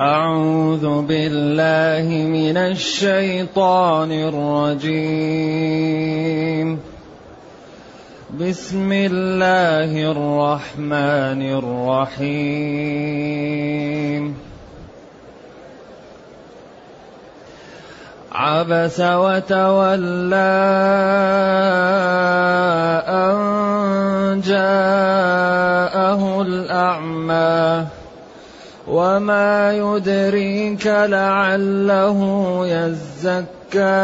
أعوذ بالله من الشيطان الرجيم. بسم الله الرحمن الرحيم. عبس وتولى أن جاءه الأعمى. وما يدريك لعله يزكى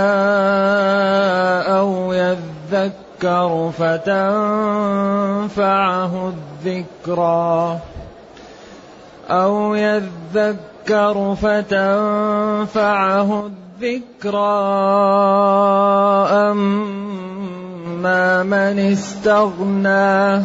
أو يذكر فتنفعه الذكرى أو يذكر فتنفعه الذكرى اما من استغنى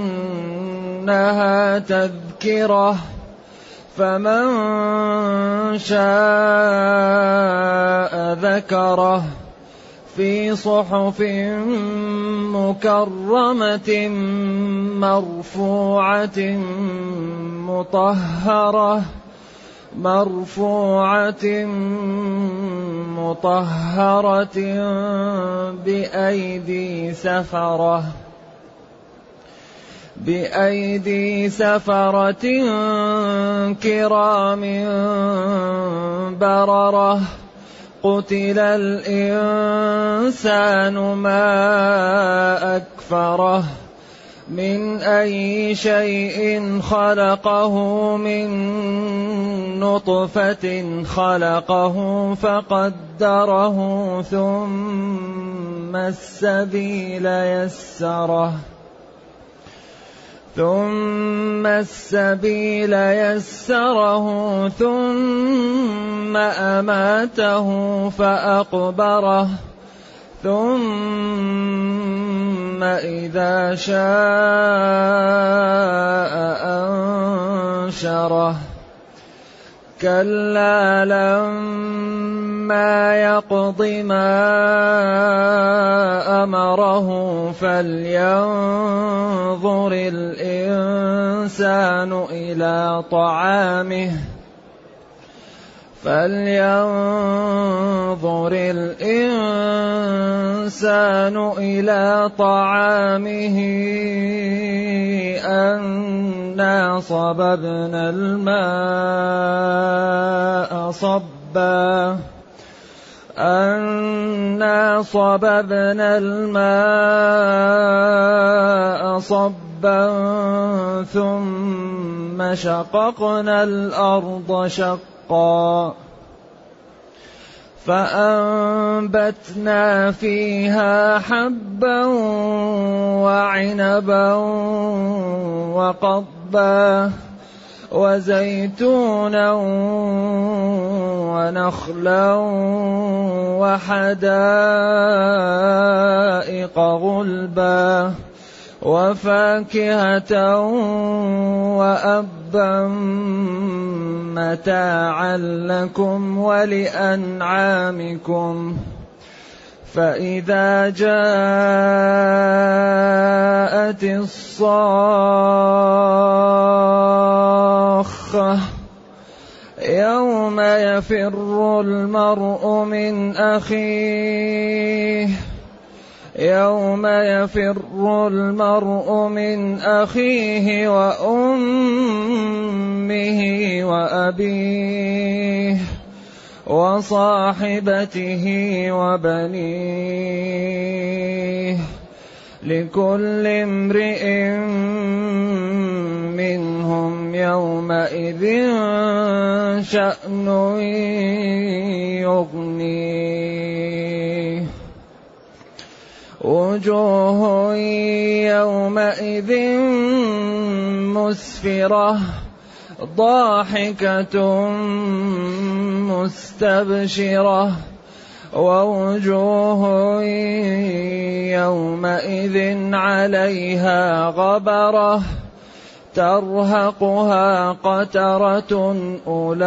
إنها تذكرة فمن شاء ذكره. في صحف مكرمة مرفوعة مطهرة مرفوعة مطهرة بأيدي سفرة. بأيدي سفرة كرام بررة. قتل الإنسان ما أكفره. من أي شيء خلقه من نطفة خلقه فقدره ثم السبيل يسره. ثم السبيل يسره ثم أماته فأقبره ثم إذا شاء أنشره. كلا لما يقض ما أمره فلينظر الإنسان إلى طعامه فلينظر الانسان إلى طعامه انا صببنا الماء صبا انا صببنا الماء صبا ثم شققنا الأرض شقا فأنبتنا فيها حبا وعنبا وقضبا وزيتونا ونخلا وحدائق غلبا. وفاكهة وأبا متاعا لكم ولأنعامكم فإذا جاءت الصاخة يوم يفر المرء من أخيه يوم يفر المرء من أخيه وأمه وأبيه وصاحبته وبنيه لكل امرئ منهم يومئذ شأن يغنيه. وجوه يومئذ مسفرة ضاحكة مستبشرة ووجوه يومئذ عليها غبرة. ترهقها قترة أولئك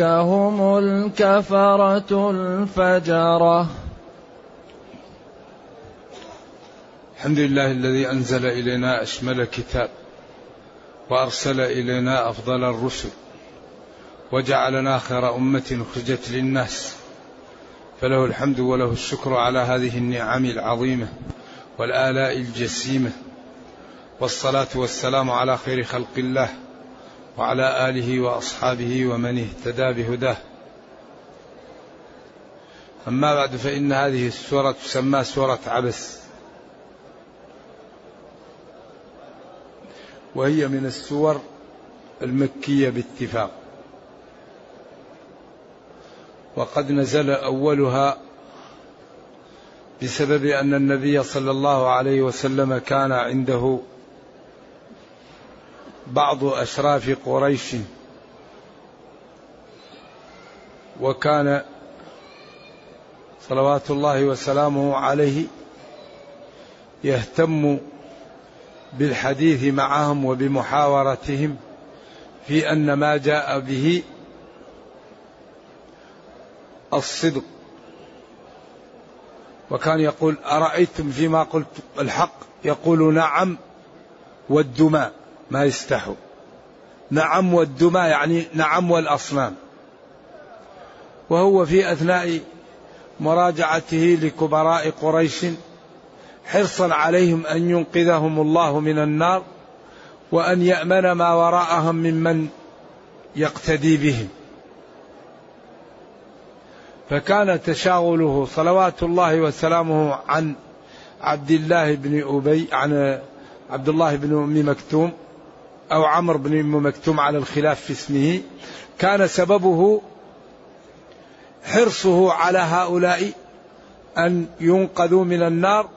هم الكفرة الفجرة. الحمد لله الذي أنزل إلينا أشمل كتاب وأرسل إلينا أفضل الرسل وجعلنا خير أمة أخرجت للناس. فله الحمد وله الشكر على هذه النعم العظيمة. والآلاء الجسيمة والصلاة والسلام على خير خلق الله وعلى آله وأصحابه ومن اهتدى بهداه. أما بعد فإن هذه السورة تسمى سورة عبس. وهي من السور المكية باتفاق. وقد نزل أولها بسبب أن النبي صلى الله عليه وسلم كان عنده بعض أشراف قريش وكان صلوات الله وسلامه عليه يهتم بالحديث معهم وبمحاورتهم في أن ما جاء به الصدق. وكان يقول أرأيتم فيما قلت الحق؟ يقول نعم والدماء ما يستحوا نعم والدماء يعني نعم والأصنام. وهو في أثناء مراجعته لكبراء قريش حرصا عليهم أن ينقذهم الله من النار وأن يأمن ما وراءهم ممن يقتدي بهم. فكان تشاغله صلوات الله وسلامه عن عبد الله بن أبي عن عبد الله بن أم مكتوم أو عمرو بن أم مكتوم على الخلاف في اسمه. كان سببه حرصه على هؤلاء أن ينقذوا من النار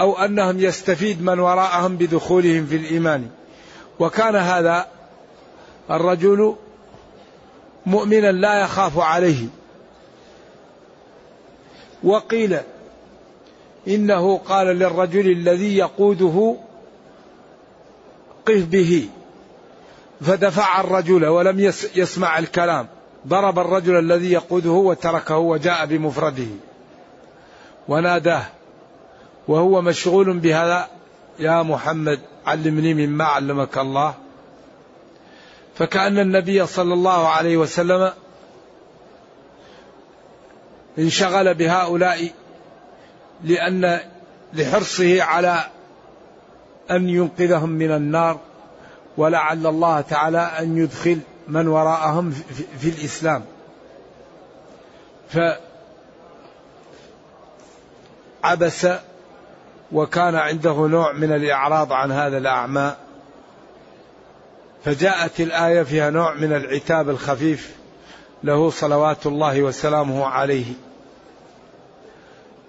أو أنهم يستفيد من وراءهم بدخولهم في الإيمان. وكان هذا الرجل مؤمنا لا يخاف عليه. وقيل إنه قال للرجل الذي يقوده قف به. فدفع الرجل ولم يسمع الكلام. ضرب الرجل الذي يقوده وتركه وجاء بمفرده. وناداه. وهو مشغول بهذا. يا محمد علمني مما علمك الله. فكأن النبي صلى الله عليه وسلم انشغل بهؤلاء لأن لحرصه على أن ينقذهم من النار ولعل الله تعالى أن يدخل من وراءهم في الإسلام. فعبس وكان عنده نوع من الإعراض عن هذا الأعمى فجاءت الآية فيها نوع من العتاب الخفيف. له صلوات الله وسلامه عليه.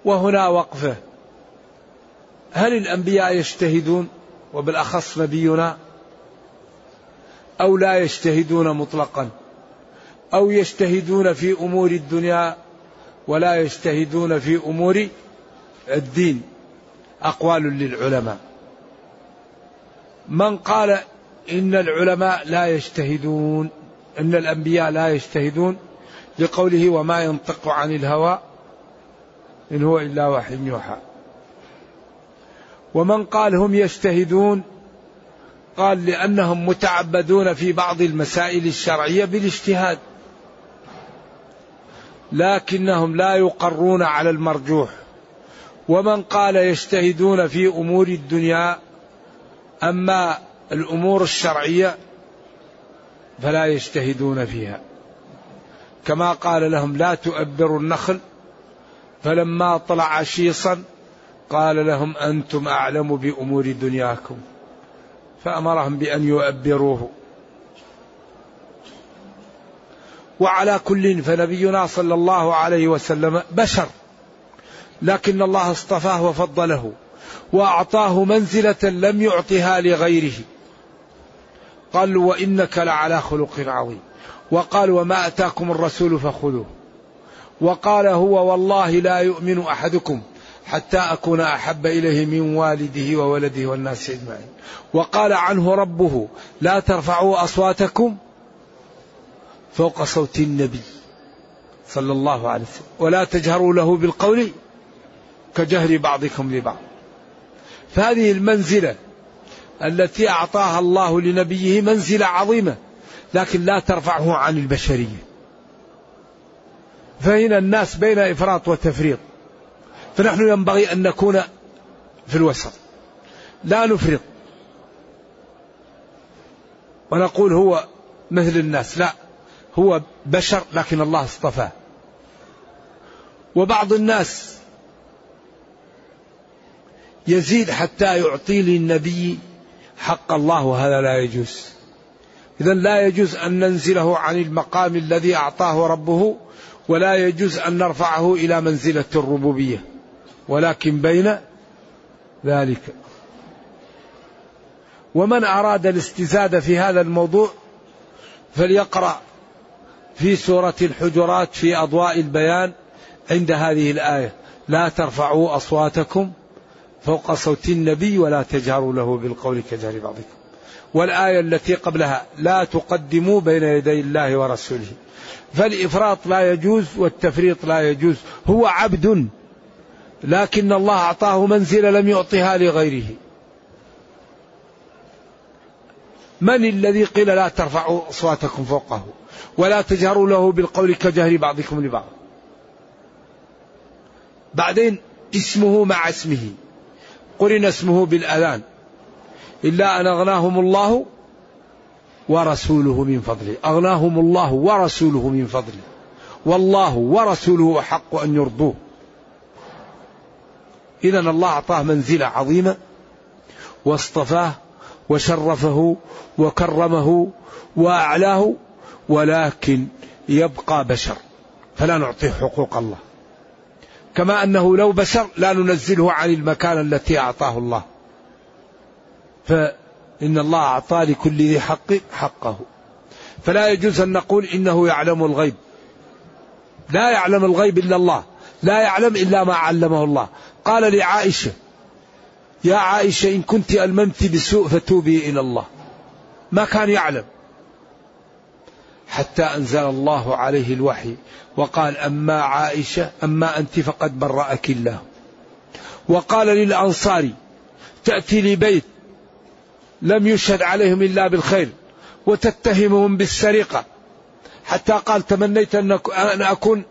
وهنا وقفه. هل الأنبياء يجتهدون؟ وبالأخص نبينا. أو لا يجتهدون مطلقا؟ أو يجتهدون في أمور الدنيا ولا يجتهدون في أمور الدين؟ أقوال للعلماء. من قال إن العلماء لا يجتهدون؟ إن الأنبياء لا يجتهدون لقوله وما ينطق عن الهوى إن هو إلا وحي يوحى. ومن قال هم يجتهدون قال لأنهم متعبدون في بعض المسائل الشرعية بالاجتهاد. لكنهم لا يقرون على المرجوح. ومن قال يجتهدون في أمور الدنيا أما الأمور الشرعية فلا يجتهدون فيها. كما قال لهم لا تؤبروا النخل. فلما طلع شيصا قال لهم أنتم أعلم بأمور دنياكم. فأمرهم بأن يؤبروه. وعلى كل فنبينا صلى الله عليه وسلم بشر. لكن الله اصطفاه وفضله وأعطاه منزلة لم يعطها لغيره. قال وإنك لعلى خلق عظيم. وقال وما أتاكم الرسول فخذوه. وقال هو والله لا يؤمن أحدكم حتى أكون أحب إليه من والده وولده والناس أجمعين. وقال عنه ربه لا ترفعوا أصواتكم فوق صوت النبي صلى الله عليه وسلم. ولا تجهروا له بالقول كجهر بعضكم لبعض. فهذه المنزلة التي أعطاها الله لنبيه منزلة عظيمة لكن لا ترفعه عن البشرية. فهنا الناس بين إفراط وتفريط. فنحن ينبغي أن نكون في الوسط. لا نفرط. ونقول هو مثل الناس. لا هو بشر لكن الله اصطفاه. وبعض الناس يزيد حتى يعطي للنبي حق الله وهذا لا يجوز. إذا لا يجوز أن ننزله عن المقام الذي أعطاه ربه ولا يجوز أن نرفعه إلى منزلة الربوبية. ولكن بين ذلك. ومن أراد الاستزادة في هذا الموضوع فليقرأ في سورة الحجرات في أضواء البيان عند هذه الآية. لا ترفعوا أصواتكم فوق صوت النبي ولا تجهروا له بالقول كجهر بعضكم. والآية التي قبلها لا تقدموا بين يدي الله ورسوله. فالإفراط لا يجوز والتفريط لا يجوز. هو عبد لكن الله أعطاه منزلة لم يعطها لغيره. من الذي قيل لا ترفعوا أصواتكم فوقه ولا تجهروا له بالقول كجهر بعضكم لبعض؟ بعدين اسمه مع اسمه. قرن اسمه بالأذان. إلا أن أغناهم الله ورسوله من فضله. أغناهم الله ورسوله من فضله. والله ورسوله أحق أن يرضوه. إذا الله أعطاه منزلة عظيمة واصطفاه وشرفه وكرمه وأعلاه ولكن يبقى بشر. فلا نعطيه حقوق الله. كما أنه لو بشر لا ننزله عن المكان التي أعطاه الله. فإن الله أعطى لكل ذي حق حقه. فلا يجوز أن نقول إنه يعلم الغيب. لا يعلم الغيب إلا الله. لا يعلم إلا ما علمه الله. قال لعائشة يا عائشة إن كنت ألممت بسوء فتوبي إلى الله. ما كان يعلم. حتى أنزل الله عليه الوحي وقال أما عائشة أما أنت فقد برأك الله. وقال للأنصاري تأتي لبيت لم يشهد عليهم إلا بالخير وتتهمهم بالسرقة. حتى قال تمنيت أن أكون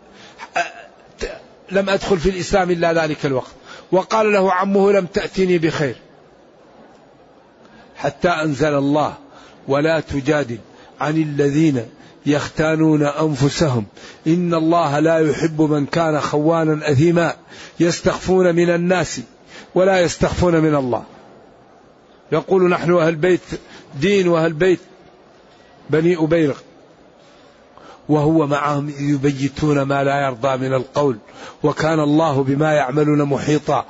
لم أدخل في الإسلام إلا ذلك الوقت. وقال له عمه لم تأتني بخير. حتى أنزل الله ولا تجادل عن الذين يختانون أنفسهم. إن الله لا يحب من كان خوانا أثيما. يستخفون من الناس ولا يستخفون من الله. يقول نحن أهل بيت دين وأهل بيت بني ابيرق وهو معهم يبيتون ما لا يرضى من القول. وكان الله بما يعملون محيطا.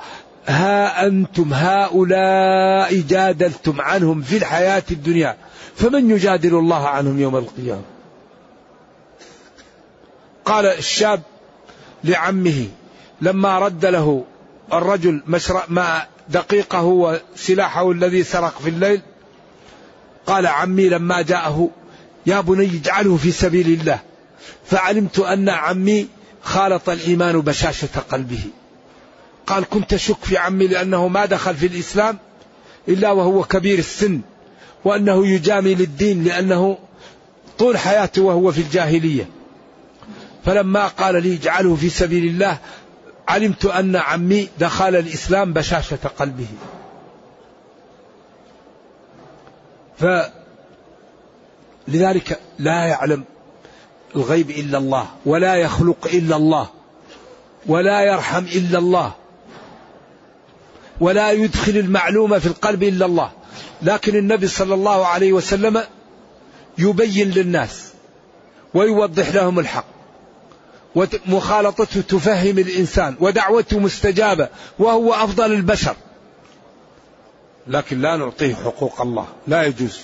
ها أنتم هؤلاء جادلتم عنهم في الحياة الدنيا. فمن يجادل الله عنهم يوم القيامة؟ قال الشاب لعمه لما رد له الرجل مشرع ما دقيقه وسلاحه الذي سرق في الليل قال عمي لما جاءه يا بني اجعله في سبيل الله فعلمت أن عمي خالط الإيمان بشاشة قلبه. قال كنت أشك في عمي لأنه ما دخل في الإسلام إلا وهو كبير السن وأنه يجامل الدين لأنه طول حياته وهو في الجاهلية. فلما قال لي اجعله في سبيل الله علمت أن عمي دخل الإسلام بشاشة قلبه. فلذلك لا يعلم الغيب إلا الله ولا يخلق إلا الله ولا يرحم إلا الله ولا يدخل المعلومة في القلب إلا الله. لكن النبي صلى الله عليه وسلم يبين للناس ويوضح لهم الحق. ومخالطته تفهم الإنسان ودعوته مستجابة وهو أفضل البشر. لكن لا نعطيه حقوق الله لا يجوز.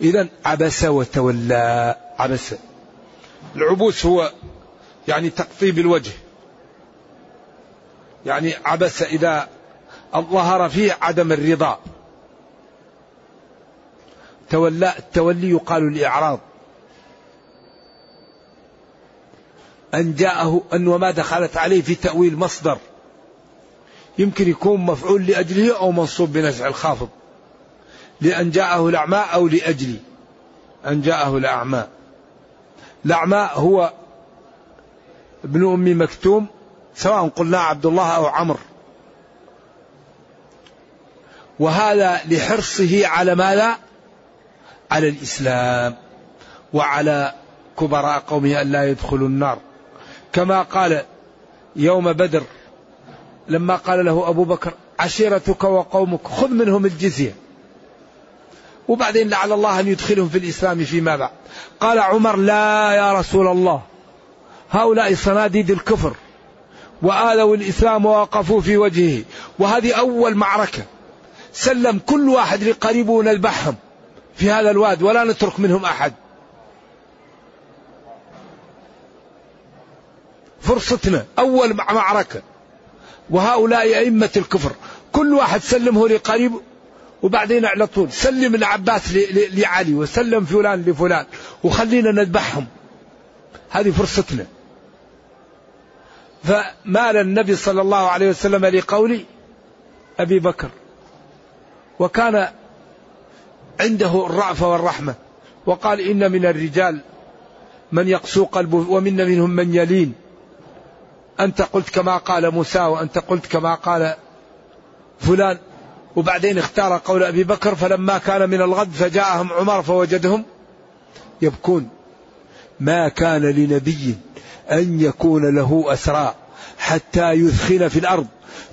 إذا عبس وتولى. عبس. العبوس هو يعني تقطيب الوجه. يعني عبس إذا ظهر فيه عدم الرضا. تولى التولي يقال الإعراض. أن جاءه أن وما دخلت عليه في تأويل مصدر. يمكن يكون مفعول لأجله أو منصوب بنزع الخافض. لأن جاءه الأعمى أو لأجل. أن جاءه الأعمى الأعمى هو ابن أم مكتوم سواء قلنا عبد الله أو عمرو. وهذا لحرصه على ماذا؟ على الإسلام. وعلى كبراء قومه أن لا يدخلوا النار. كما قال يوم بدر لما قال له أبو بكر عشيرتك وقومك خذ منهم الجزية. وبعدين لعل الله أن يدخلهم في الإسلام فيما بعد. قال عمر لا يا رسول الله هؤلاء صناديد الكفر وآذوا الإسلام ووقفوا في وجهه. وهذه أول معركة. سلم كل واحد لقريبه نذبحهم في هذا الواد ولا نترك منهم أحد. فرصتنا أول معركة. وهؤلاء أئمة الكفر. كل واحد سلمه لقريب وبعدين على طول. سلم العباس لعلي وسلم فلان لفلان وخلينا نذبحهم. هذه فرصتنا. فمال النبي صلى الله عليه وسلم لقول أبي بكر. وكان عنده الرأفة والرحمة. وقال إن من الرجال من يقسو قلبه ومن منهم من يلين. أنت قلت كما قال موسى وأنت قلت كما قال فلان وبعدين اختار قول أبي بكر فلما كان من الغد فجاءهم عمر فوجدهم يبكون. ما كان لنبي أن يكون له أسرى حتى يثخن في الأرض.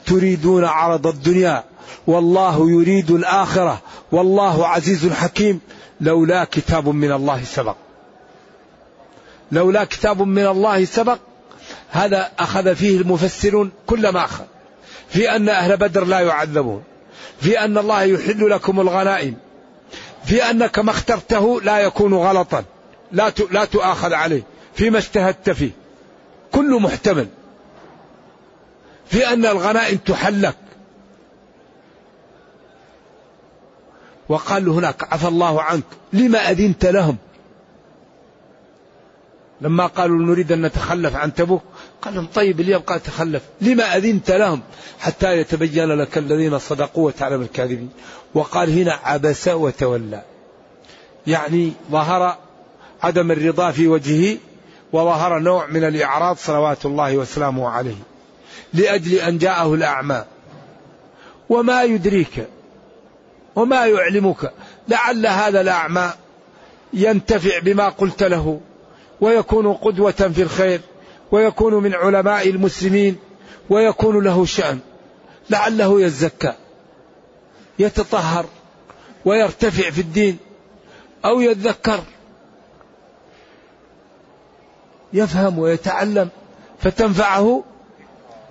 تريدون عرض الدنيا والله يريد الآخرة والله عزيز حكيم. لولا كتاب من الله سبق. لولا كتاب من الله سبق هذا أخذ فيه المفسرون كل ما أخذ. في أن أهل بدر لا يعذبون. في أن الله يحل لكم الغنائم. في أنك ما اخترته لا يكون غلطا. لا لا تؤاخذ عليه. فيما اجتهدت فيه. كله محتمل. في أن الغنائم تحلك. وقال هناك عفى الله عنك. لما أذنت لهم؟ لما قالوا نريد أن نتخلف عن تبوك؟ قال لهم طيب ليبقى تخلف. لما أذنت لهم حتى يتبين لك الذين صدقوا وتعلم الكاذبين. وقال هنا عبس وتولى. يعني ظهر عدم الرضا في وجهه وظهر نوع من الإعراض صلوات الله وسلامه عليه لأجل أن جاءه الأعمى. وما يدريك وما يعلمك لعل هذا الأعمى ينتفع بما قلت له ويكون قدوة في الخير. ويكون من علماء المسلمين ويكون له شأن لعله يزكى يتطهر ويرتفع في الدين أو يتذكر. يفهم ويتعلم فتنفعه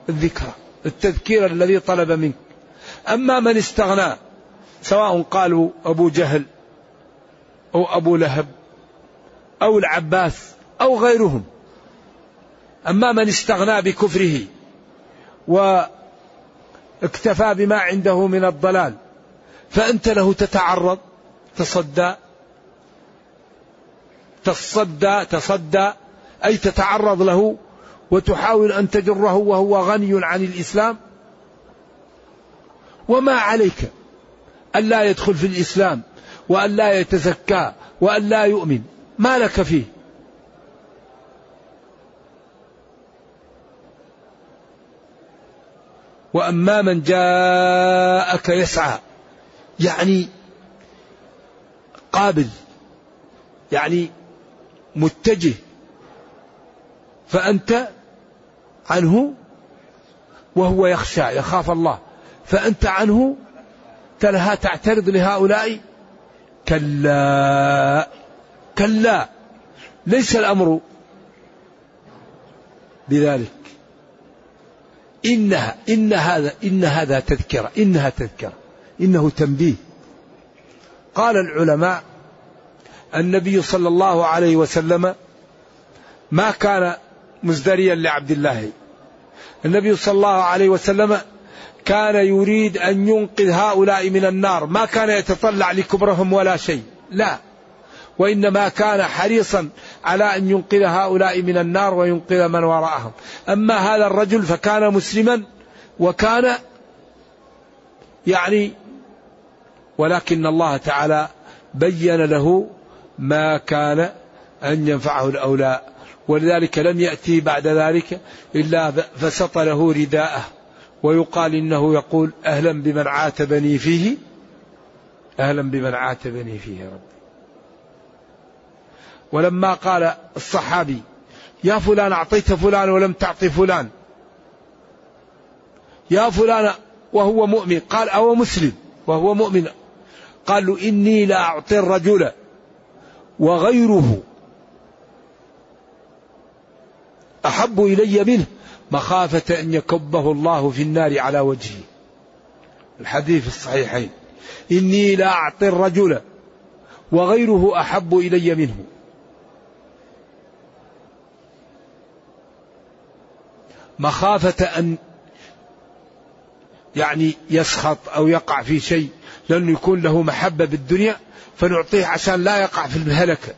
الذكرى التذكير الذي طلب منك. أما من استغنى سواء قالوا أبو جهل أو أبو لهب أو العباس أو غيرهم أما من استغنى بكفره واكتفى بما عنده من الضلال فأنت له تتعرض تصدى تصدى تصدى أي تتعرض له وتحاول أن تجره وهو غني عن الإسلام. وما عليك ألا يدخل في الإسلام وألا يتزكى وألا يؤمن. ما لك فيه؟ وأما من جاءك يسعى. يعني قابل. يعني متجه. فأنت عنه وهو يخشى يخاف الله. فأنت عنه تلها تعترض لهؤلاء. كلا كلا. ليس الأمر بذلك. إنها إن هذا إن هذا تذكرة إنها تذكرة إنه تنبيه. قال العلماء النبي صلى الله عليه وسلم ما كان مزدريا لعبد الله. النبي صلى الله عليه وسلم كان يريد أن ينقذ هؤلاء من النار. ما كان يتطلع لكبرهم ولا شيء. لا. وإنما كان حريصا على أن ينقذ هؤلاء من النار وينقذ من وراءهم. أما هذا الرجل فكان مسلما وكان يعني ولكن الله تعالى بين له ما كان أن ينفعه الأولاء ولذلك لم يأتي بعد ذلك إلا فسط له رداءه ويقال إنه يقول أهلا بمن عاتبني فيه أهلا بمن عاتبني فيه رب. ولما قال الصحابي يا فلان أعطيت فلان ولم تعطي فلان. يا فلان وهو مؤمن. قال أو مسلم وهو مؤمن. قالوا إني لا أعطي الرجل وغيره. أحب إلي منه مخافة أن يكبه الله في النار على وجهه. الحديث الصحيحين. إني لا أعطي الرجل وغيره أحب إلي منه. مخافة أن يعني يسخط أو يقع في شيء لأنه يكون له محبة بالدنيا فنعطيه عشان لا يقع في الهلكة.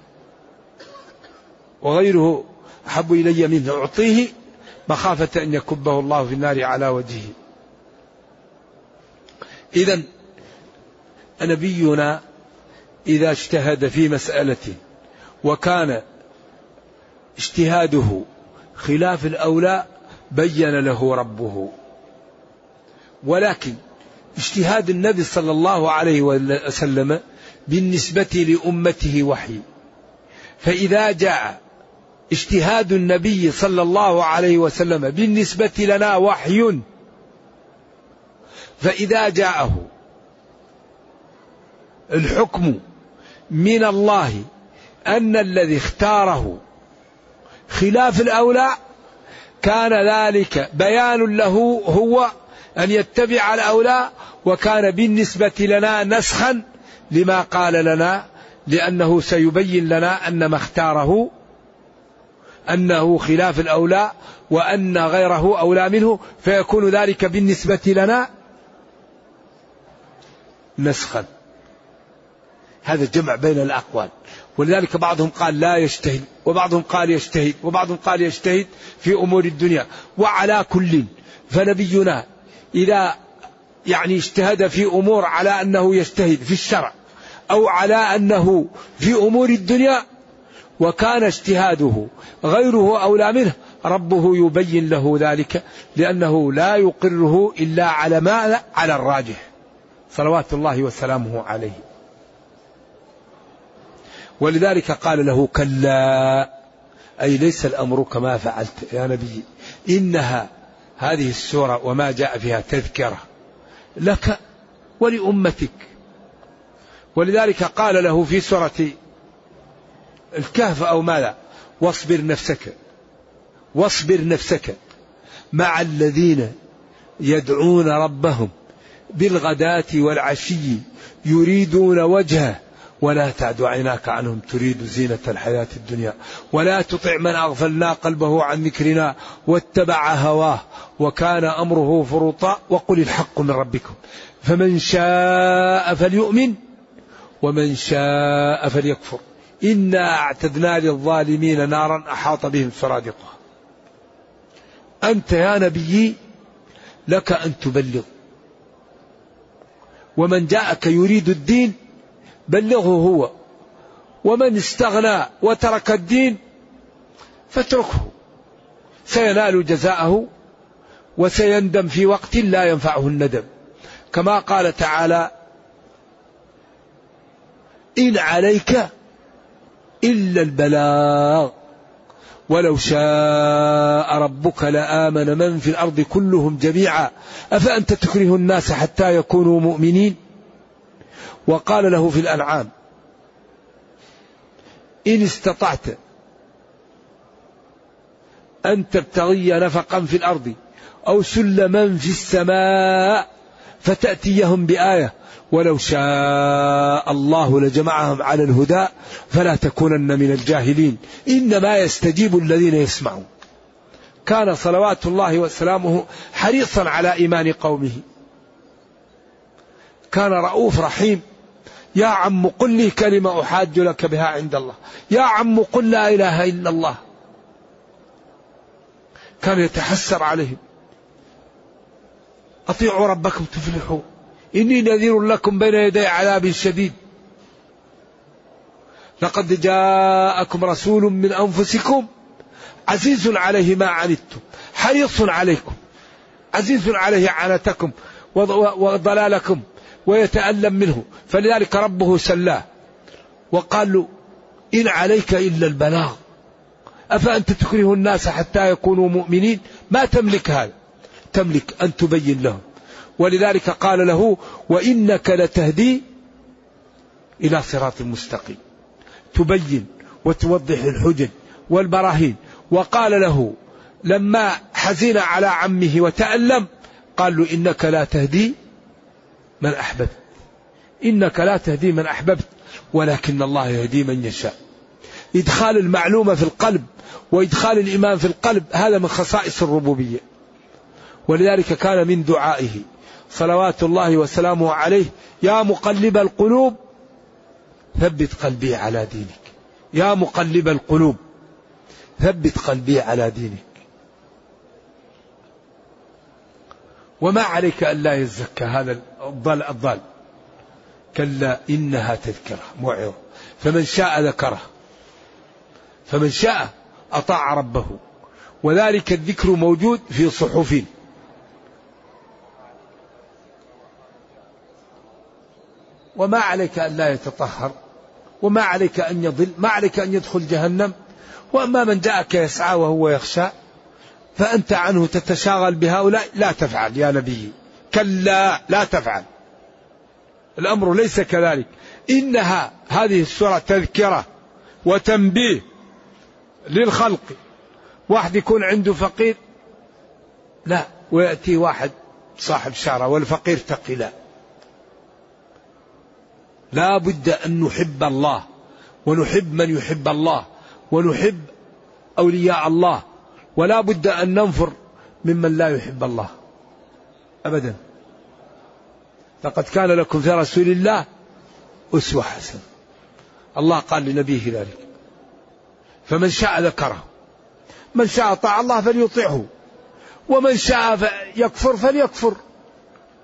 وغيره أحب إلي منه أعطيه مخافة أن يكبه الله في النار على وجهه. إذا نبينا إذا اجتهد في مسألة وكان اجتهاده خلاف الأولى بين له ربه. ولكن اجتهاد النبي صلى الله عليه وسلم بالنسبة لأمته وحي. فإذا جاء اجتهاد النبي صلى الله عليه وسلم بالنسبة لنا وحي فإذا جاءه الحكم من الله أن الذي اختاره خلاف الأولى كان ذلك بيان له هو أن يتبع الأولى وكان بالنسبة لنا نسخا لما قال لنا لأنه سيبين لنا أن ما اختاره أنه خلاف الأولى وأن غيره أولى منه فيكون ذلك بالنسبة لنا نسخا. هذا جمع بين الأقوال. ولذلك بعضهم قال لا يجتهد وبعضهم قال يجتهد وبعضهم قال يجتهد في أمور الدنيا. وعلى كل فنبينا إذا يعني اجتهد في أمور على أنه يجتهد في الشرع أو على أنه في أمور الدنيا وكان اجتهاده غيره أولى منه ربه يبين له ذلك لأنه لا يقره إلا على ما على الراجح. صلوات الله وسلامه عليه. ولذلك قال له كلا. أي ليس الأمر كما فعلت يا نبي. إنها هذه السورة وما جاء فيها تذكرة لك ولأمتك. ولذلك قال له في سورة الكهف أو ماذا؟ واصبر نفسك. واصبر نفسك مع الذين يدعون ربهم بالغداة والعشي يريدون وجهه. ولا تعد عيناك عنهم تريد زينة الحياة الدنيا. ولا تطع من أغفلنا قلبه عن ذكرنا واتبع هواه. وكان أمره فرطا وقل الحق من ربكم. فمن شاء فليؤمن ومن شاء فليكفر. إنا أعتدنا للظالمين نارا أحاط بهم سرادقها. أنت يا نبي لك أن تبلغ. ومن جاءك يريد الدين بلغه هو. ومن استغنى وترك الدين فاتركه. سينال جزاءه وسيندم في وقت لا ينفعه الندم. كما قال تعالى إن عليك إلا البلاغ. ولو شاء ربك لآمن من في الأرض كلهم جميعا. أفأنت تكره الناس حتى يكونوا مؤمنين؟ وقال له في الأنعام إن استطعت أن تبتغي نفقا في الأرض أو سلما في السماء فتأتيهم بآية ولو شاء الله لجمعهم على الهدى فلا تكونن من الجاهلين. إنما يستجيب الذين يسمعون. كان صلوات الله وسلامه حريصا على إيمان قومه. كان رؤوف رحيم. يا عم قل لي كلمة أحاج لك بها عند الله. يا عم قل لا إله إلا الله. كان يتحسر عليهم. أطيعوا ربكم تفلحوا. إني نذير لكم بين يدي عذاب شديد. لقد جاءكم رسول من أنفسكم عزيز عليه ما عنتم حريص عليكم عزيز عليه عنتكم وضلالكم. ويتألم منه. فلذلك ربه سلاه. وقال له إن عليك إلا البلاغ. أفأنت تكره الناس حتى يكونوا مؤمنين؟ ما تملك هذا. تملك أن تبين لهم. ولذلك قال له وإنك لتهدي إلى صراط مستقيم. تبين وتوضح الحجج والبراهين. وقال له لما حزن على عمه وتألم قال له إنك لا تهدي من أحببت. إنك لا تهدي من أحببت ولكن الله يهدي من يشاء. إدخال المعلومة في القلب وإدخال الإيمان في القلب هذا من خصائص الربوبية. ولذلك كان من دعائه صلوات الله وسلامه عليه يا مقلب القلوب ثبت قلبي على دينك. يا مقلب القلوب ثبت قلبي على دينك. وما عليك ألا يزكى هذا الضال الضال. كلا إنها تذكرة موعظة. فمن شاء ذكره. فمن شاء أطاع ربه. وذلك الذكر موجود في صحف وما عليك أن لا يتطهر. وما عليك أن يضل. ما عليك أن يدخل جهنم. وأما من جاءك يسعى وهو يخشى. فأنت عنه تتشاغل بهؤلاء لا تفعل يا نبي. كلا لا تفعل. الأمر ليس كذلك. إنها هذه السورة تذكرة وتنبيه للخلق. واحد يكون عنده فقير لا ويأتي واحد صاحب شارة والفقير تقي لا. لا بد أن نحب الله ونحب من يحب الله ونحب أولياء الله. ولا بد أن ننفر ممن لا يحب الله. أبدا. لقد كان لكم في رسول الله أسوة حسنة. الله قال لنبيه ذلك. فمن شاء ذكره. من شاء طاع الله فليطيعه. ومن شاء يكفر فليكفر.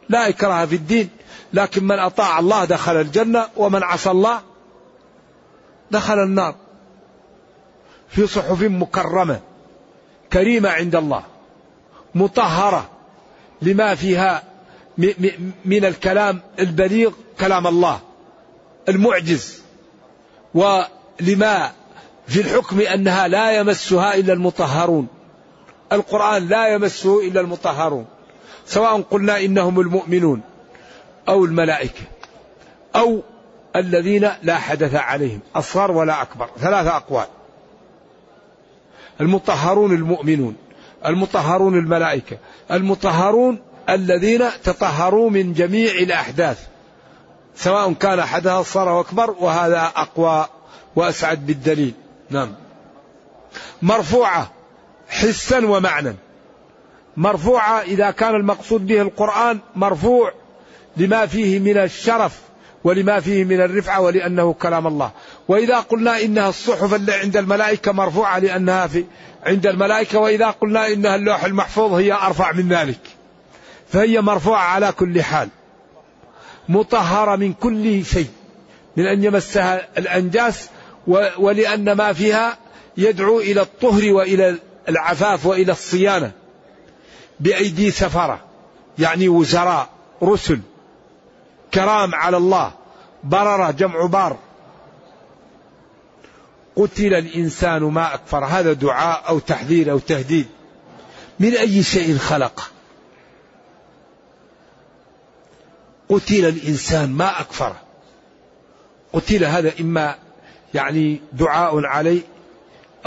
لا إكراه في الدين. لكن من أطاع الله دخل الجنة ومن عصى الله دخل النار. في صحف مكرمة. كريمة عند الله مطهرة لما فيها من الكلام البليغ كلام الله المعجز. ولما في الحكم أنها لا يمسها إلا المطهرون القرآن لا يمسه إلا المطهرون سواء قلنا إنهم المؤمنون أو الملائكة أو الذين لا حدث عليهم أصغر ولا أكبر ثلاثة أقوال. المطهرون المؤمنون المطهرون الملائكة المطهرون الذين تطهروا من جميع الأحداث. سواء كان أحدها صار أكبر وهذا أقوى وأسعد بالدليل. نعم. مرفوعة حسا ومعنى مرفوعة إذا كان المقصود به القرآن مرفوع لما فيه من الشرف ولما فيه من الرفعة ولأنه كلام الله. وإذا قلنا إنها الصحف اللي عند الملائكة مرفوعة لأنها في عند الملائكة وإذا قلنا إنها اللوح المحفوظ هي أرفع من ذلك. فهي مرفوعة على كل حال. مطهرة من كل شيء. من أن يمسها الأنجاس ولأن ما فيها يدعو إلى الطهر وإلى العفاف وإلى الصيانة. بأيدي سفرة. يعني وزراء رسل. كرام على الله. بررة جمع بار. قتل الإنسان ما أكفر. هذا دعاء أو تحذير أو تهديد. من أي شيء خلقه قتل الإنسان ما أكفره قتل هذا إما يعني دعاء عليه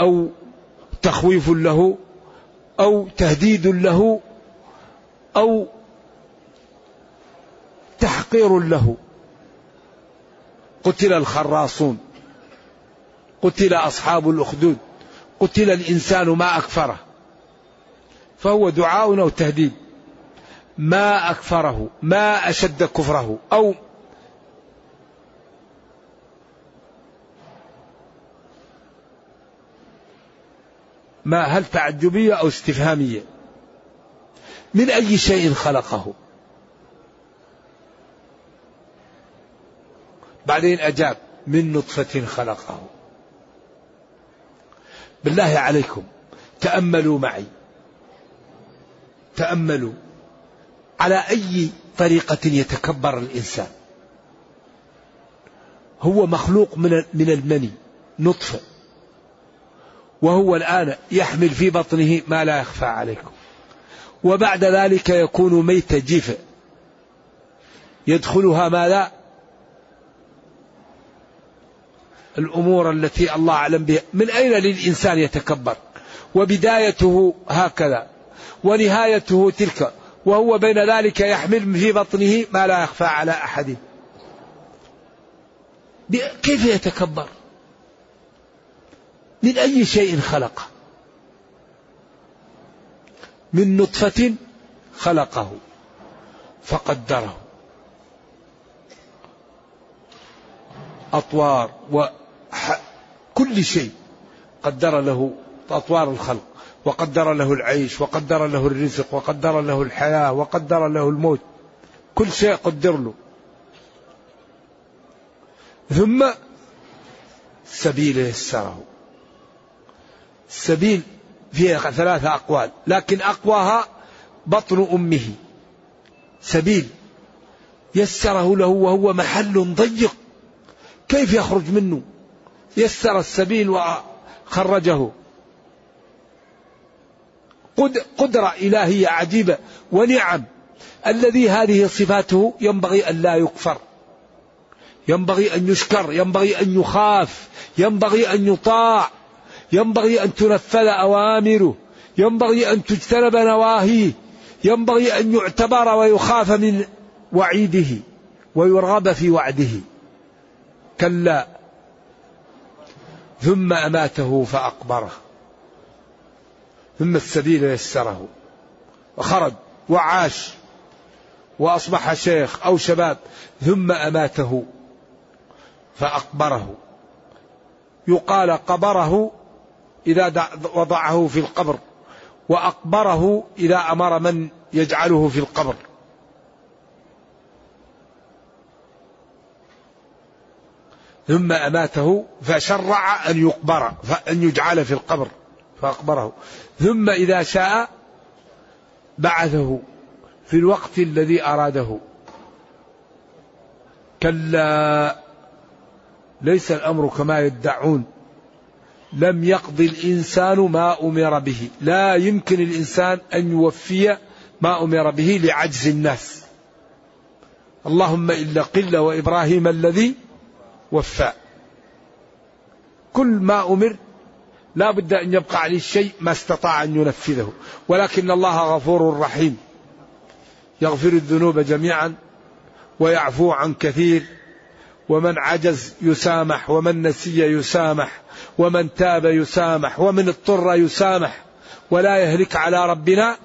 أو تخويف له أو تهديد له أو تحقير له. قتل الخراصون. قتل أصحاب الأخدود قتل الإنسان ما أكفره. فهو دعاء أو تهديد. ما أكفره ما أشد كفره أو ما هل تعجبية أو استفهامية؟ من أي شيء خلقه؟ بعدين أجاب من نطفة خلقه. بالله عليكم. تأملوا معي. تأملوا. على أي طريقة يتكبر الإنسان. هو مخلوق من من المني نطفة. وهو الآن يحمل في بطنه ما لا يخفى عليكم. وبعد ذلك يكون ميت جيفة. يدخلها ما لا الأمور التي الله أعلم بها. من أين للإنسان يتكبر؟ وبدايته هكذا ونهايته تلك وهو بين ذلك يحمل في بطنه ما لا يخفى على أحد. كيف يتكبر؟ من أي شيء خلقه من نطفة خلقه فقدره. أطوار وكل شيء قدر له أطوار الخلق وقدر له العيش وقدر له الرزق وقدر له الحياة وقدر له الموت كل شيء قدر له. ثم سبيل يسره. السبيل فيها ثلاثة أقوال لكن أقواها بطن أمه. سبيل يسره له وهو محل ضيق كيف يخرج منه؟ يسر السبيل وخرجه. قدرة إلهية عجيبة ونعم. الذي هذه صفاته ينبغي أن لا يكفر. ينبغي أن يشكر ينبغي أن يخاف ينبغي أن يطاع ينبغي أن تنفذ أوامره ينبغي أن تجتنب نواهيه ينبغي أن يعتبر ويخاف من وعيده ويرغب في وعده. كلا. ثم أماته فأقبره. ثم السبيل يسره. وخرج وعاش وأصبح شيخ أو شباب. ثم أماته فأقبره. يقال قبره إذا وضعه في القبر وأقبره إذا أمر من يجعله في القبر. ثم أماته فشرع أن يقبر أن يجعل في القبر فأقبره. ثم إذا شاء بعثه في الوقت الذي أراده. كلا ليس الأمر كما يدعون. لم يقضي الإنسان ما أمر به. لا يمكن الإنسان أن يوفي ما أمر به لعجز الناس. اللهم إلا قل وإبراهيم الذي وفى. كل ما أمر لا بد أن يبقى عليه الشيء ما استطاع أن ينفذه ولكن الله غفور رحيم. يغفر الذنوب جميعا ويعفو عن كثير. ومن عجز يسامح ومن نسي يسامح ومن تاب يسامح ومن اضطر يسامح. ولا يهلك على ربنا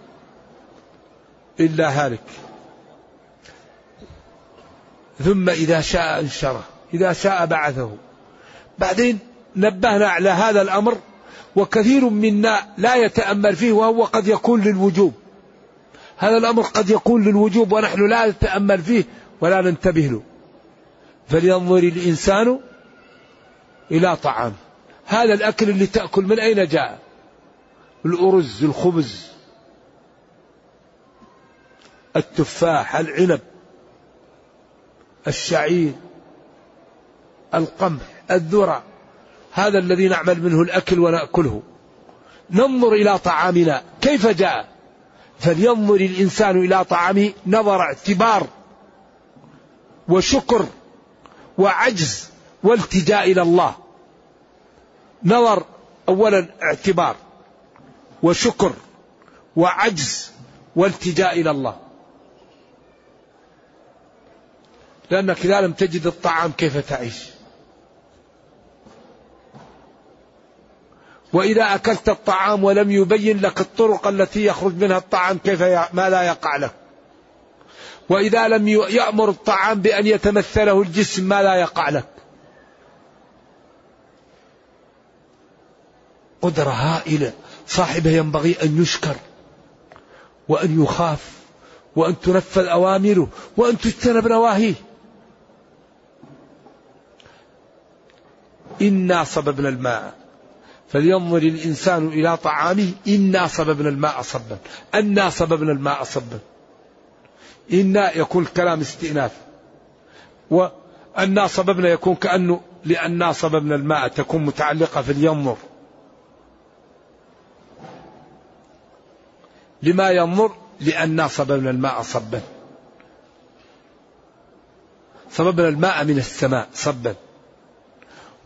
إلا هالك. ثم إذا شاء أنشره. إذا شاء بعثه. بعدين نبهنا على هذا الأمر وكثير منا لا يتأمل فيه وهو قد يكون للوجوب. هذا الأمر قد يكون للوجوب ونحن لا نتأمل فيه ولا ننتبه له. فلينظر الإنسان إلى طعام. هذا الأكل اللي تأكل من أين جاء؟ الأرز الخبز التفاح العنب الشعير. القمح الذرة هذا الذي نعمل منه الأكل ونأكله. ننظر إلى طعامنا كيف جاء؟ فلينظر الإنسان إلى طعامه نظر اعتبار وشكر وعجز والتجاء إلى الله. نظر أولا اعتبار وشكر وعجز والتجاء إلى الله. لأنك إذا لم تجد الطعام كيف تعيش؟ وإذا أكلت الطعام ولم يبين لك الطرق التي يخرج منها الطعام كيف ما لا يقع لك؟ وإذا لم يأمر الطعام بأن يتمثله الجسم ما لا يقع لك؟ قدرة هائلة. صاحبها ينبغي أن يشكر وأن يخاف وأن تنفذ أوامره وأن تجتنب نواهيه. إنا صببنا الماء. فلينظر الإنسان إلى طعامه إنا صببنا الماء صبا. أنا صببنا الماء صبا. إنا يكون الكلام استئناف. وأنا صببنا يكون كأنه لأنا صببنا الماء تكون متعلقة في الينظر لما ينظر؟ لأنا صببنا الماء صبا. صببنا الماء من السماء صبا.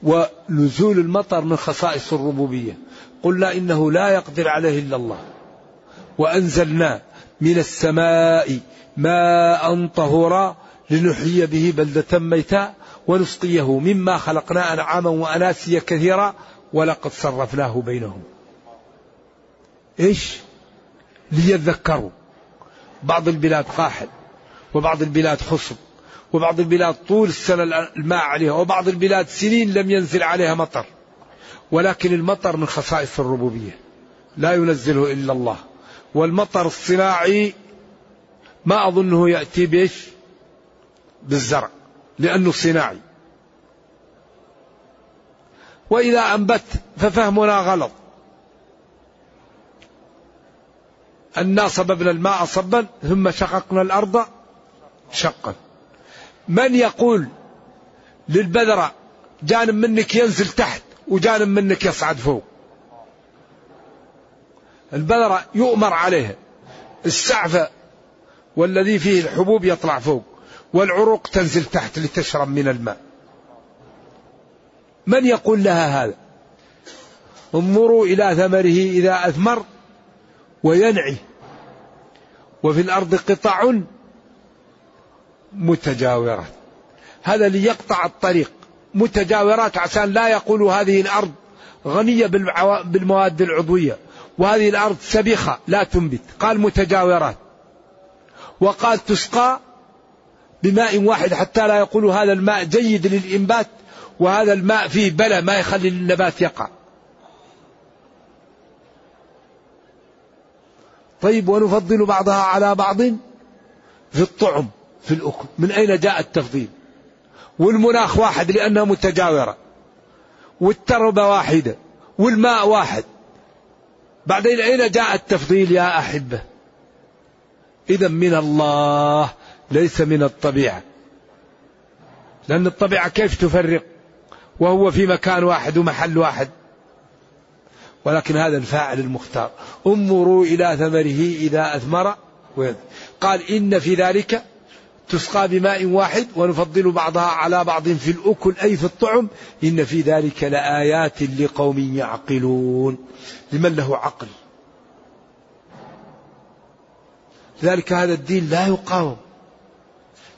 ونزول المطر من خصائص الربوبية. قلنا إنه لا يقدر عليه إلا الله. وأنزلنا من السماء ماء طهورا لنحيي به بلدة ميتا ونسقيه مما خلقنا أنعاما وأناسيا كثيرا ولقد صرفناه بينهم. إيش؟ ليذكروا. بعض البلاد قاحل وبعض البلاد خصب. وبعض البلاد طول السنة الماء عليها وبعض البلاد سنين لم ينزل عليها مطر. ولكن المطر من خصائص الربوبية. لا ينزله إلا الله. والمطر الصناعي ما أظنه يأتي بيش بالزرع لأنه صناعي. وإذا أنبت ففهمنا غلط. أنا صببنا الماء صبا ثم شققنا الأرض شقا. من يقول للبذرة جانب منك ينزل تحت وجانب منك يصعد فوق؟ البذرة يؤمر عليها السعفة والذي فيه الحبوب يطلع فوق والعروق تنزل تحت لتشرب من الماء. من يقول لها هذا؟ انظروا إلى ثمره إذا أثمر وينعي. وفي الأرض قطع متجاورات. هذا ليقطع الطريق. متجاورات عشان لا يقولوا هذه الأرض غنية بالمواد العضوية. وهذه الأرض سبيخة لا تنبت. قال متجاورات. وقال تسقى بماء واحد حتى لا يقولوا هذا الماء جيد للإنبات وهذا الماء فيه بلى ما يخلي النبات يقع. طيب ونفضل بعضها على بعض في الطعم. في الأكل. من أين جاء التفضيل؟ والمناخ واحد لأنها متجاورة. والتربة واحدة. والماء واحد. بعدين أين جاء التفضيل يا أحبة؟ إذا من الله ليس من الطبيعة. لأن الطبيعة كيف تفرق؟ وهو في مكان واحد ومحل واحد. ولكن هذا الفاعل المختار. انظروا إلى ثمره إذا أثمر قال إن في ذلك تسقى بماء واحد ونفضل بعضها على بعض في الأكل أي في الطعم. إن في ذلك لآيات لقوم يعقلون. لمن له عقل؟ لذلك هذا الدين لا يقاوم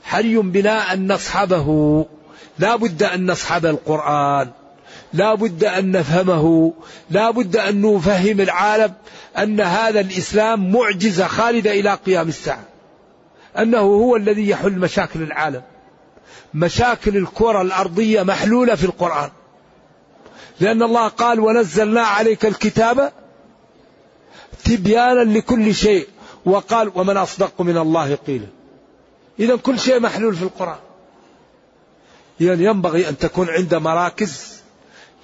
حري بنا أن نصحبه. لا بد أن نصحب القرآن. لا بد أن نفهمه. لا بد أن نفهم العالم أن هذا الإسلام معجزة خالدة إلى قيام الساعة. أنه هو الذي يحل مشاكل العالم. مشاكل الكرة الأرضية محلولة في القرآن. لأن الله قال ونزلنا عليك الكتاب تبيانا لكل شيء وقال ومن أصدق من الله قيلا إذا كل شيء محلول في القرآن. إذا ينبغي أن تكون عند مراكز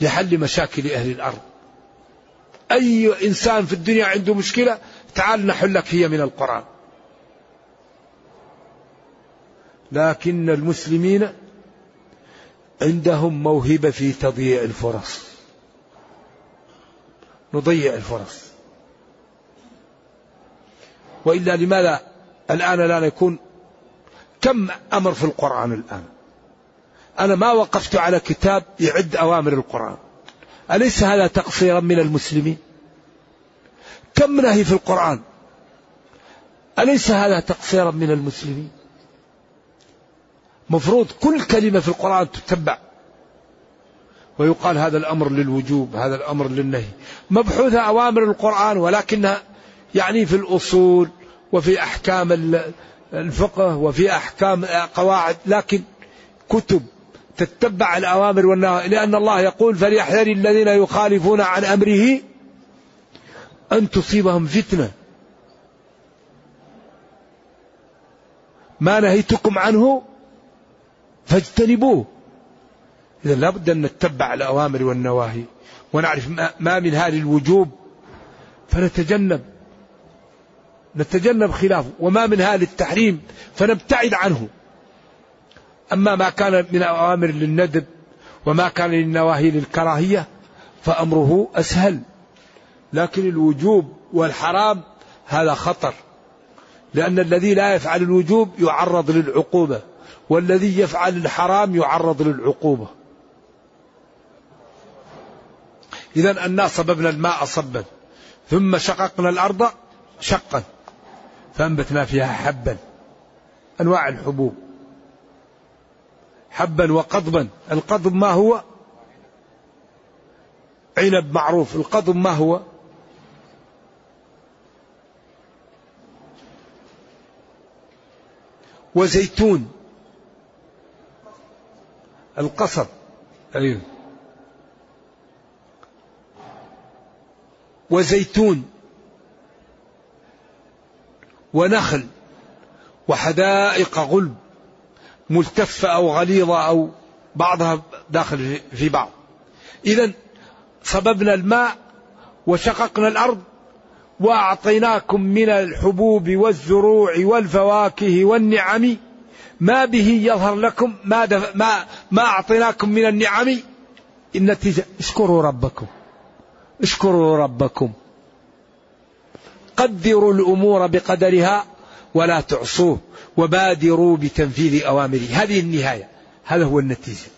لحل مشاكل أهل الأرض. أي إنسان في الدنيا عنده مشكلة تعال نحل لك هي من القرآن. لكن المسلمين عندهم موهبة في تضييع الفرص. نضيع الفرص. وإلا لماذا الآن لا نكون كم أمر في القرآن الآن؟ أنا ما وقفت على كتاب يعد أوامر القرآن. أليس هذا تقصيرا من المسلمين؟ كم نهي في القرآن؟ أليس هذا تقصيرا من المسلمين؟ مفروض كل كلمة في القرآن تتبع. ويقال هذا الأمر للوجوب هذا الأمر للنهي. مبحوثة أوامر القرآن ولكنها يعني في الأصول وفي أحكام الفقه وفي أحكام قواعد لكن كتب تتبع الأوامر والنهي. لأن الله يقول فليحذر الذين يخالفون عن أمره أن تصيبهم فتنة. ما نهيتكم عنه؟ فاجتنبوه. إذا لابد أن نتبع الأوامر والنواهي ونعرف ما منها للوجوب فنتجنب. نتجنب خلافه وما منها للتحريم فنبتعد عنه. أما ما كان من أوامر للندب وما كان للنواهي للكراهية فأمره أسهل. لكن الوجوب والحرام هذا خطر لأن الذي لا يفعل الوجوب يعرض للعقوبة. والذي يفعل الحرام يعرض للعقوبة. إذا أنا صببنا الماء صبا ثم شققنا الأرض شقا فأنبتنا فيها حبا أنواع الحبوب. حبا وقضبا القضب ما هو؟ عنب معروف القضب ما هو؟ وزيتون القصب. أيوه. وزيتون. ونخل. وحدائق غلب. ملتفة أو غليظة أو بعضها داخل في بعض. إذا صببنا الماء وشققنا الأرض وأعطيناكم من الحبوب والزروع والفواكه والنعم ما به يظهر لكم ما, ما, ما أعطيناكم من النعم. النتيجة اشكروا ربكم. اشكروا ربكم. قدروا الأمور بقدرها ولا تعصوه وبادروا بتنفيذ أوامره. هذه النهاية. هذا هو النتيجة.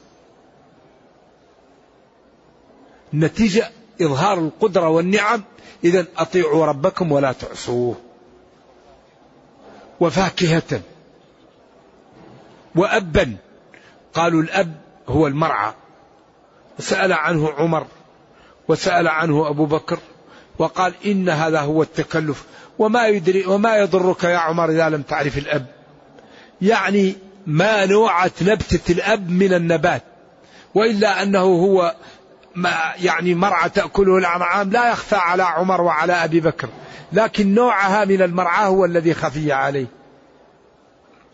النتيجة إظهار القدرة والنعم. اذا أطيعوا ربكم ولا تعصوه. وفاكهة. وأبا. قالوا الأب هو المرعى. سأل عنه عمر وسأل عنه أبو بكر وقال إن هذا هو التكلف. وما يدري وما يضرك يا عمر إذا لم تعرف الأب. يعني ما نوعة نبتة الأب من النبات. وإلا أنه هو ما يعني مرعى تأكله الأنعام لا يخفى على عمر وعلى أبي بكر. لكن نوعها من المرعى هو الذي خفي عليه.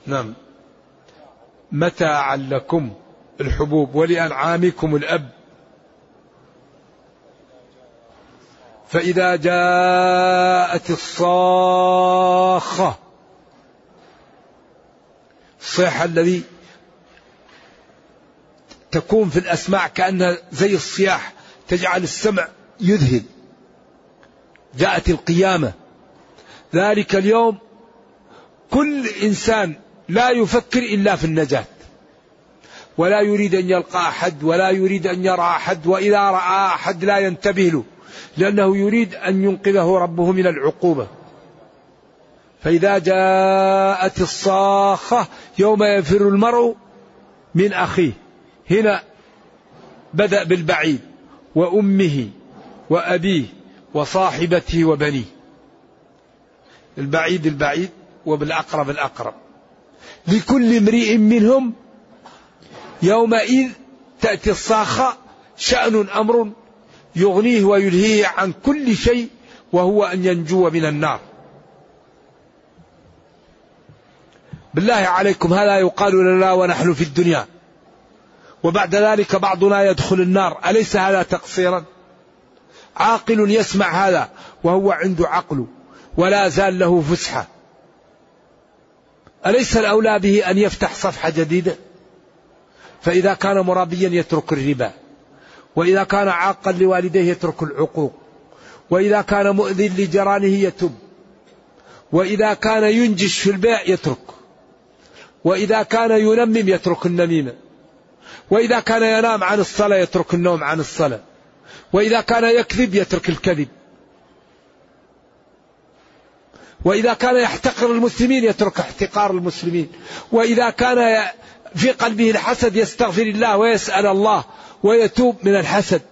نعم. متاعا لكم الحبوب ولأنعامكم الأب. فإذا جاءت الصاخة الصيحة الذي تكون في الأسماع كأنها زي الصياح تجعل السمع يذهل جاءت القيامة. ذلك اليوم كل إنسان لا يفكر إلا في النجاة. ولا يريد أن يلقى أحد ولا يريد أن يرى أحد وإذا رأى أحد لا ينتبه له لأنه يريد أن ينقذه ربه من العقوبة. فإذا جاءت الصاخة يوم يفر المرء من أخيه هنا بدأ بالبعيد وأمه وأبيه وصاحبته وبنيه. البعيد البعيد وبالأقرب الأقرب. لكل امرئ منهم يومئذ تأتي الصاخة شأن أمر يغنيه ويلهيه عن كل شيء وهو أن ينجو من النار. بالله عليكم هذا يقال لنا ونحن في الدنيا. وبعد ذلك بعضنا يدخل النار. أليس هذا تقصيرا؟ عاقل يسمع هذا وهو عنده عقل ولا زال له فسحة. أليس الأولى به أن يفتح صفحة جديدة؟ فإذا كان مرابيا يترك الربا وإذا كان عاقا لوالديه يترك العقوق وإذا كان مؤذن لجيرانه يتب وإذا كان ينجش في البيع يترك وإذا كان ينمم يترك النميمة وإذا كان ينام عن الصلاة يترك النوم عن الصلاة وإذا كان يكذب يترك الكذب. وإذا كان يحتقر المسلمين يترك احتقار المسلمين. وإذا كان في قلبه الحسد يستغفر الله ويسأل الله ويتوب من الحسد.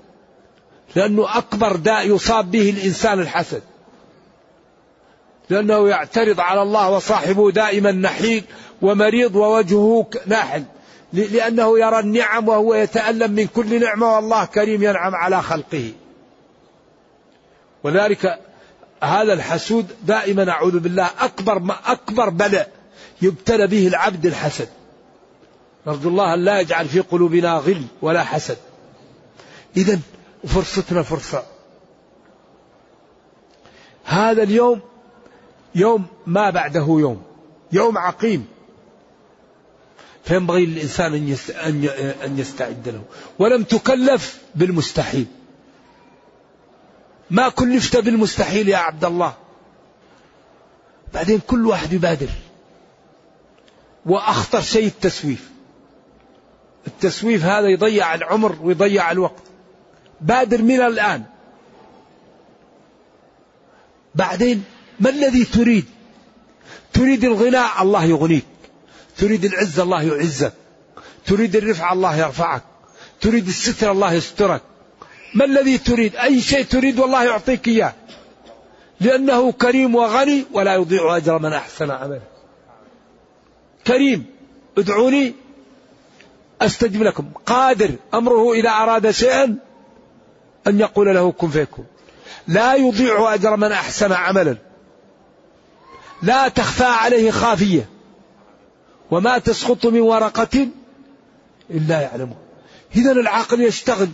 لأنه أكبر داء يصاب به الإنسان الحسد. لأنه يعترض على الله وصاحبه دائما نحيل ومريض ووجهه ناحل. لأنه يرى النعم وهو يتألم من كل نعمة والله كريم ينعم على خلقه. وذلك هذا الحسود دائما أعوذ بالله أكبر ما أكبر بلاء يبتلى به العبد الحسد. نرجو الله أن لا يجعل في قلوبنا غل ولا حسد. إذا فرصتنا فرصة. هذا اليوم يوم ما بعده يوم. يوم عقيم. فينبغي للإنسان أن يستعد له. ولم تكلف بالمستحيل. ما كلفت بالمستحيل يا عبد الله. بعدين كل واحد يبادر. وأخطر شيء التسويف. التسويف هذا يضيع العمر ويضيع الوقت. بادر من الآن. بعدين ما الذي تريد؟ تريد الغناء الله يغنيك. تريد العزة الله يعزك. تريد الرفعة الله يرفعك. تريد الستر الله يسترك. ما الذي تريد؟ أي شيء تريد والله يعطيك إياه. لأنه كريم وغني ولا يضيع أجر من أحسن عملا كريم. ادعوني أستجب لكم. قادر. أمره إذا أراد شيئا أن يقول له كن فيكون. لا يضيع أجر من أحسن عملا. لا تخفى عليه خافية. وما تسقط من ورقة إلا يعلمه إذا العقل يشتغل.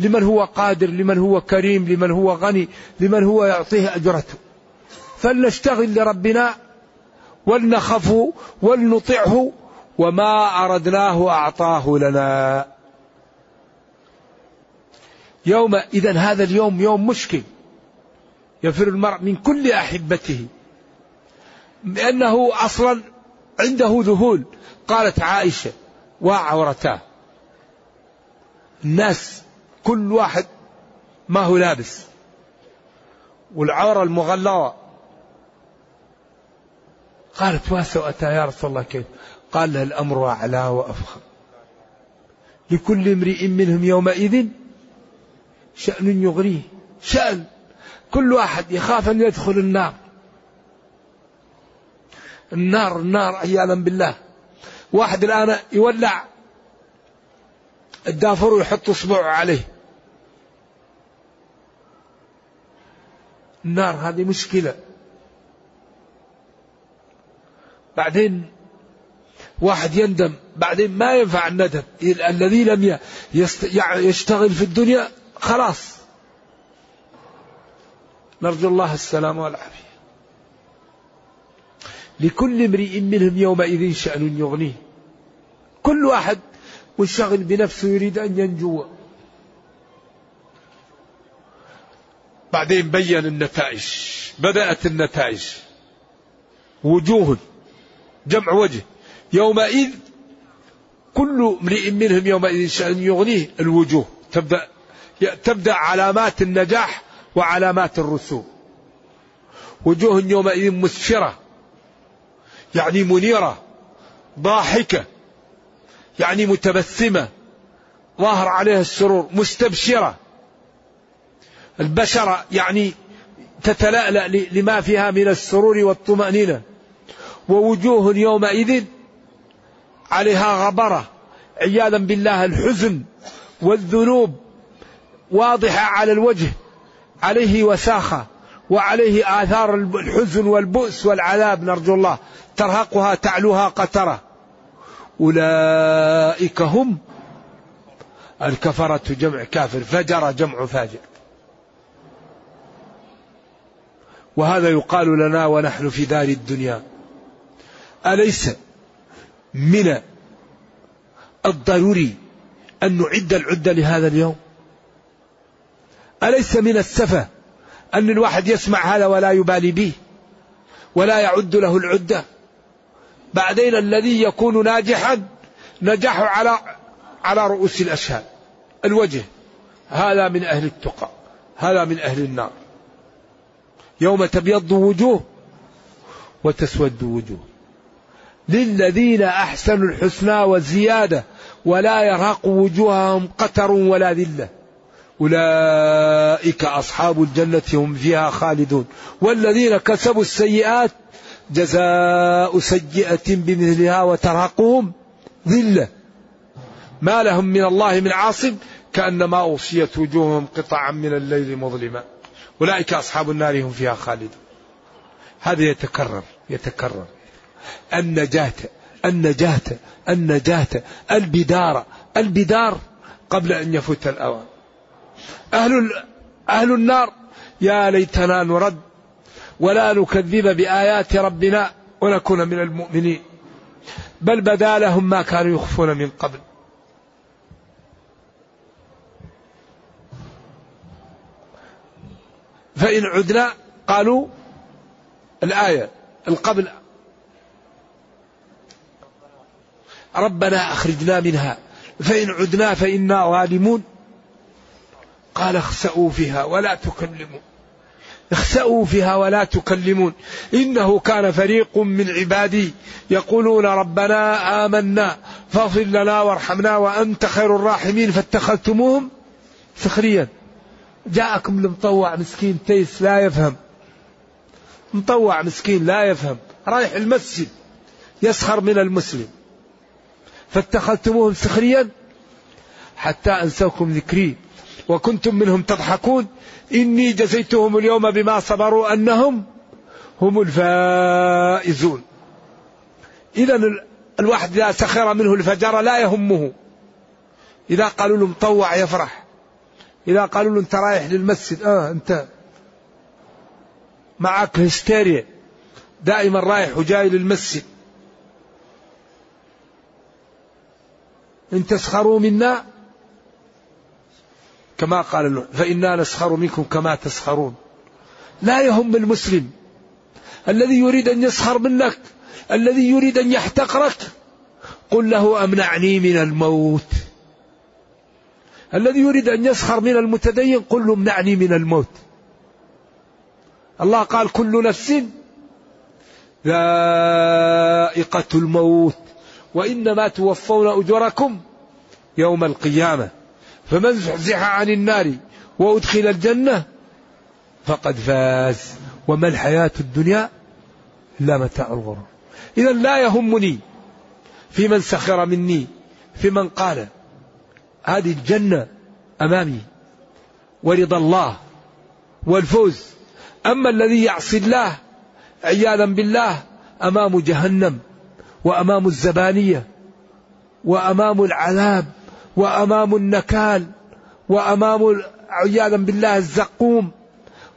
لمن هو قادر لمن هو كريم لمن هو غني لمن هو يعطيه أجرته. فلنشتغل لربنا ولنخفه ولنطعه وما أردناه أعطاه لنا. يوم إذا هذا اليوم يوم مشكل. يفر المرء من كل أحبته. لأنه أصلا عنده ذهول. قالت عائشة وعورتاه. الناس كل واحد ما هو لابس. والعورة المغلظة. قالت واسوأتها يا رسول الله كيف؟ قال له الأمر أعلى وأفخر لكل امرئ منهم يومئذ شأن يغريه. شأن. كل واحد يخاف أن يدخل النار. النار النار عياذا بالله. واحد الآن يولع. الدافور ويحط اصبعه عليه. النار هذه مشكلة. بعدين واحد يندم بعدين ما ينفع الندم. الذي لم يشتغل في الدنيا خلاص. نرجو الله السلام والعافية. لكل امرئ منهم يومئذ شأن يغنيه. كل واحد منشغل بنفسه يريد أن ينجو. بعدين بين النتائج بدأت النتائج. وجوه جمع وجه. يومئذ كل امرئ منهم يومئذ شأن يغنيه الوجوه. تبدأ تبدأ علامات النجاح وعلامات الرسوم. وجوه يومئذ مسفرة يعني منيرة ضاحكة يعني متبسمة. ظاهر عليها السرور مستبشرة. البشرة يعني تتلألأ لما فيها من السرور والطمأنينة. ووجوه يومئذ عليها غبرة. عياذا بالله الحزن والذنوب واضحة على الوجه. عليه وساخة. وعليه آثار الحزن والبؤس والعذاب نرجو الله. ترهقها تعلوها قترة. أولئك هم الكفرة جمع كافر. فجر جمع فاجر. وهذا يقال لنا ونحن في دار الدنيا. أليس من الضروري أن نعد العدة لهذا اليوم؟ أليس من السفة أن الواحد يسمع هذا ولا يبالي به ولا يعد له العدة؟ بعدين الذي يكون ناجحا نجح على على رؤوس الأشهاد. الوجه هذا من أهل التقى هذا من أهل النار. يوم تبيض وجوه وتسود وجوه. للذين أحسنوا الحسنى والزيادة ولا يرهق وجوههم قتر ولا ذلة. أولئك أصحاب الجنة هم فيها خالدون. والذين كسبوا السيئات جزاء سيئة بمثلها وترهقهم ذلة. ما لهم من الله من عاصم كأنما أوصيت وجوههم قطعا من الليل مظلما. أولئك أصحاب النار هم فيها خالدون. هذا يتكرر يتكرر. النجاة النجاة النجاة البدار البدار قبل أن يفوت الأوان. أهل أهل النار يا ليتنا نرد ولا نكذب بآيات ربنا ونكون من المؤمنين. بل بدا لهم ما كانوا يخفون من قبل. فإن عدنا قالوا الآية القبل ربنا أخرجنا منها. فإن عدنا فإنا ظالمون. قال اخسأوا فيها ولا تكلمون اخسأوا فيها ولا تكلمون. إنه كان فريق من عبادي يقولون ربنا آمنا فاغفر لنا وارحمنا وأنت خير الراحمين. فاتخذتموهم سخريا. جاءكم المطوع مسكين تيس لا يفهم. مطوع مسكين لا يفهم. رايح المسجد يسخر من المسلم. فاتخذتموهم سخريا حتى أنسوكم ذكري. وكنتم منهم تضحكون. إني جزيتهم اليوم بما صبروا أنهم هم الفائزون. إذا الواحد إذا سخر منه الفجر لا يهمه. إذا قالوا له مطوع يفرح. إذا قالوا له أنت رايح للمسجد آه أنت معك هستيريا. دائما رايح وجاي للمسجد. إن تسخروا منا كما قال له فإنا نسخر منكم كما تسخرون. لا يهم المسلم. الذي يريد أن يسخر منك الذي يريد أن يحتقرك قل له أمنعني من الموت. الذي يريد أن يسخر من المتدين قل له امنعني من الموت. الله قال كل نفس ذائقة الموت وإنما توفون أجوركم يوم القيامة. فمن زحزح عن النار وأدخل الجنة فقد فاز. وما الحياة الدنيا إلا متاع الغرور. إذا لا يهمني في من سخر مني في من قال. هذه الجنة أمامي ورضا الله والفوز. أما الذي يعصي الله عياذا بالله أمام جهنم وأمام الزبانية وأمام العذاب وأمام النكال وأمام عياذا بالله الزقوم.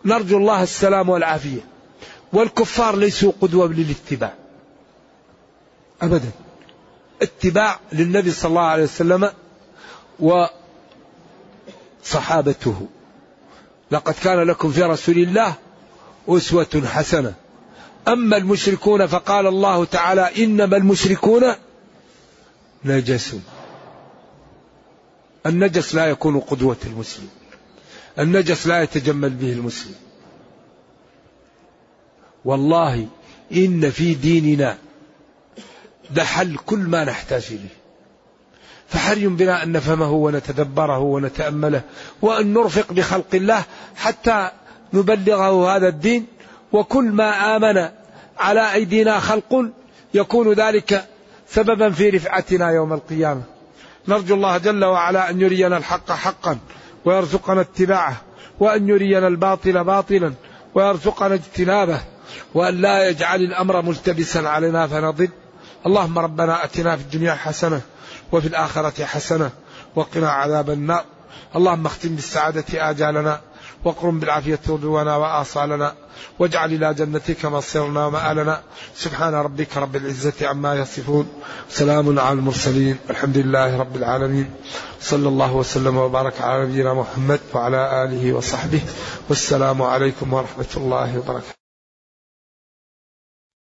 نرجو الله السلام والعافية. والكفار ليسوا قدوة للاتباع. أبدا. اتباع للنبي صلى الله عليه وسلم وصحابته. لقد كان لكم في رسول الله أسوة حسنة. أما المشركون فقال الله تعالى إنما المشركون نجس. النجس لا يكون قدوة المسلم. النجس لا يتجمل به المسلم. والله إن في ديننا لحل كل ما نحتاج إليه. فحري بنا أن نفهمه ونتدبره ونتأمله وأن نرفق بخلق الله حتى نبلغه هذا الدين. وكل ما آمن على أيدينا خلق يكون ذلك سببا في رفعتنا يوم القيامة. نرجو الله جل وعلا أن يرينا الحق حقا ويرزقنا اتباعه وأن يرينا الباطل باطلا ويرزقنا اجتنابه وأن لا يجعل الأمر ملتبسا علينا فنضل. اللهم ربنا أتنا في الدنيا حسنة وفي الآخرة حسنة وقنا عذاب النار. اللهم اختم بالسعادة آجالنا وقرم بالعافية رضوانا وآصالنا واجعل إلى جنتك مصيرنا ومآلنا. سبحان ربك رب العزة عما يصفون. سلام على المرسلين. الحمد لله رب العالمين. صلى الله وسلم وبارك على نبينا محمد وعلى آله وصحبه. والسلام عليكم ورحمة الله وبركاته.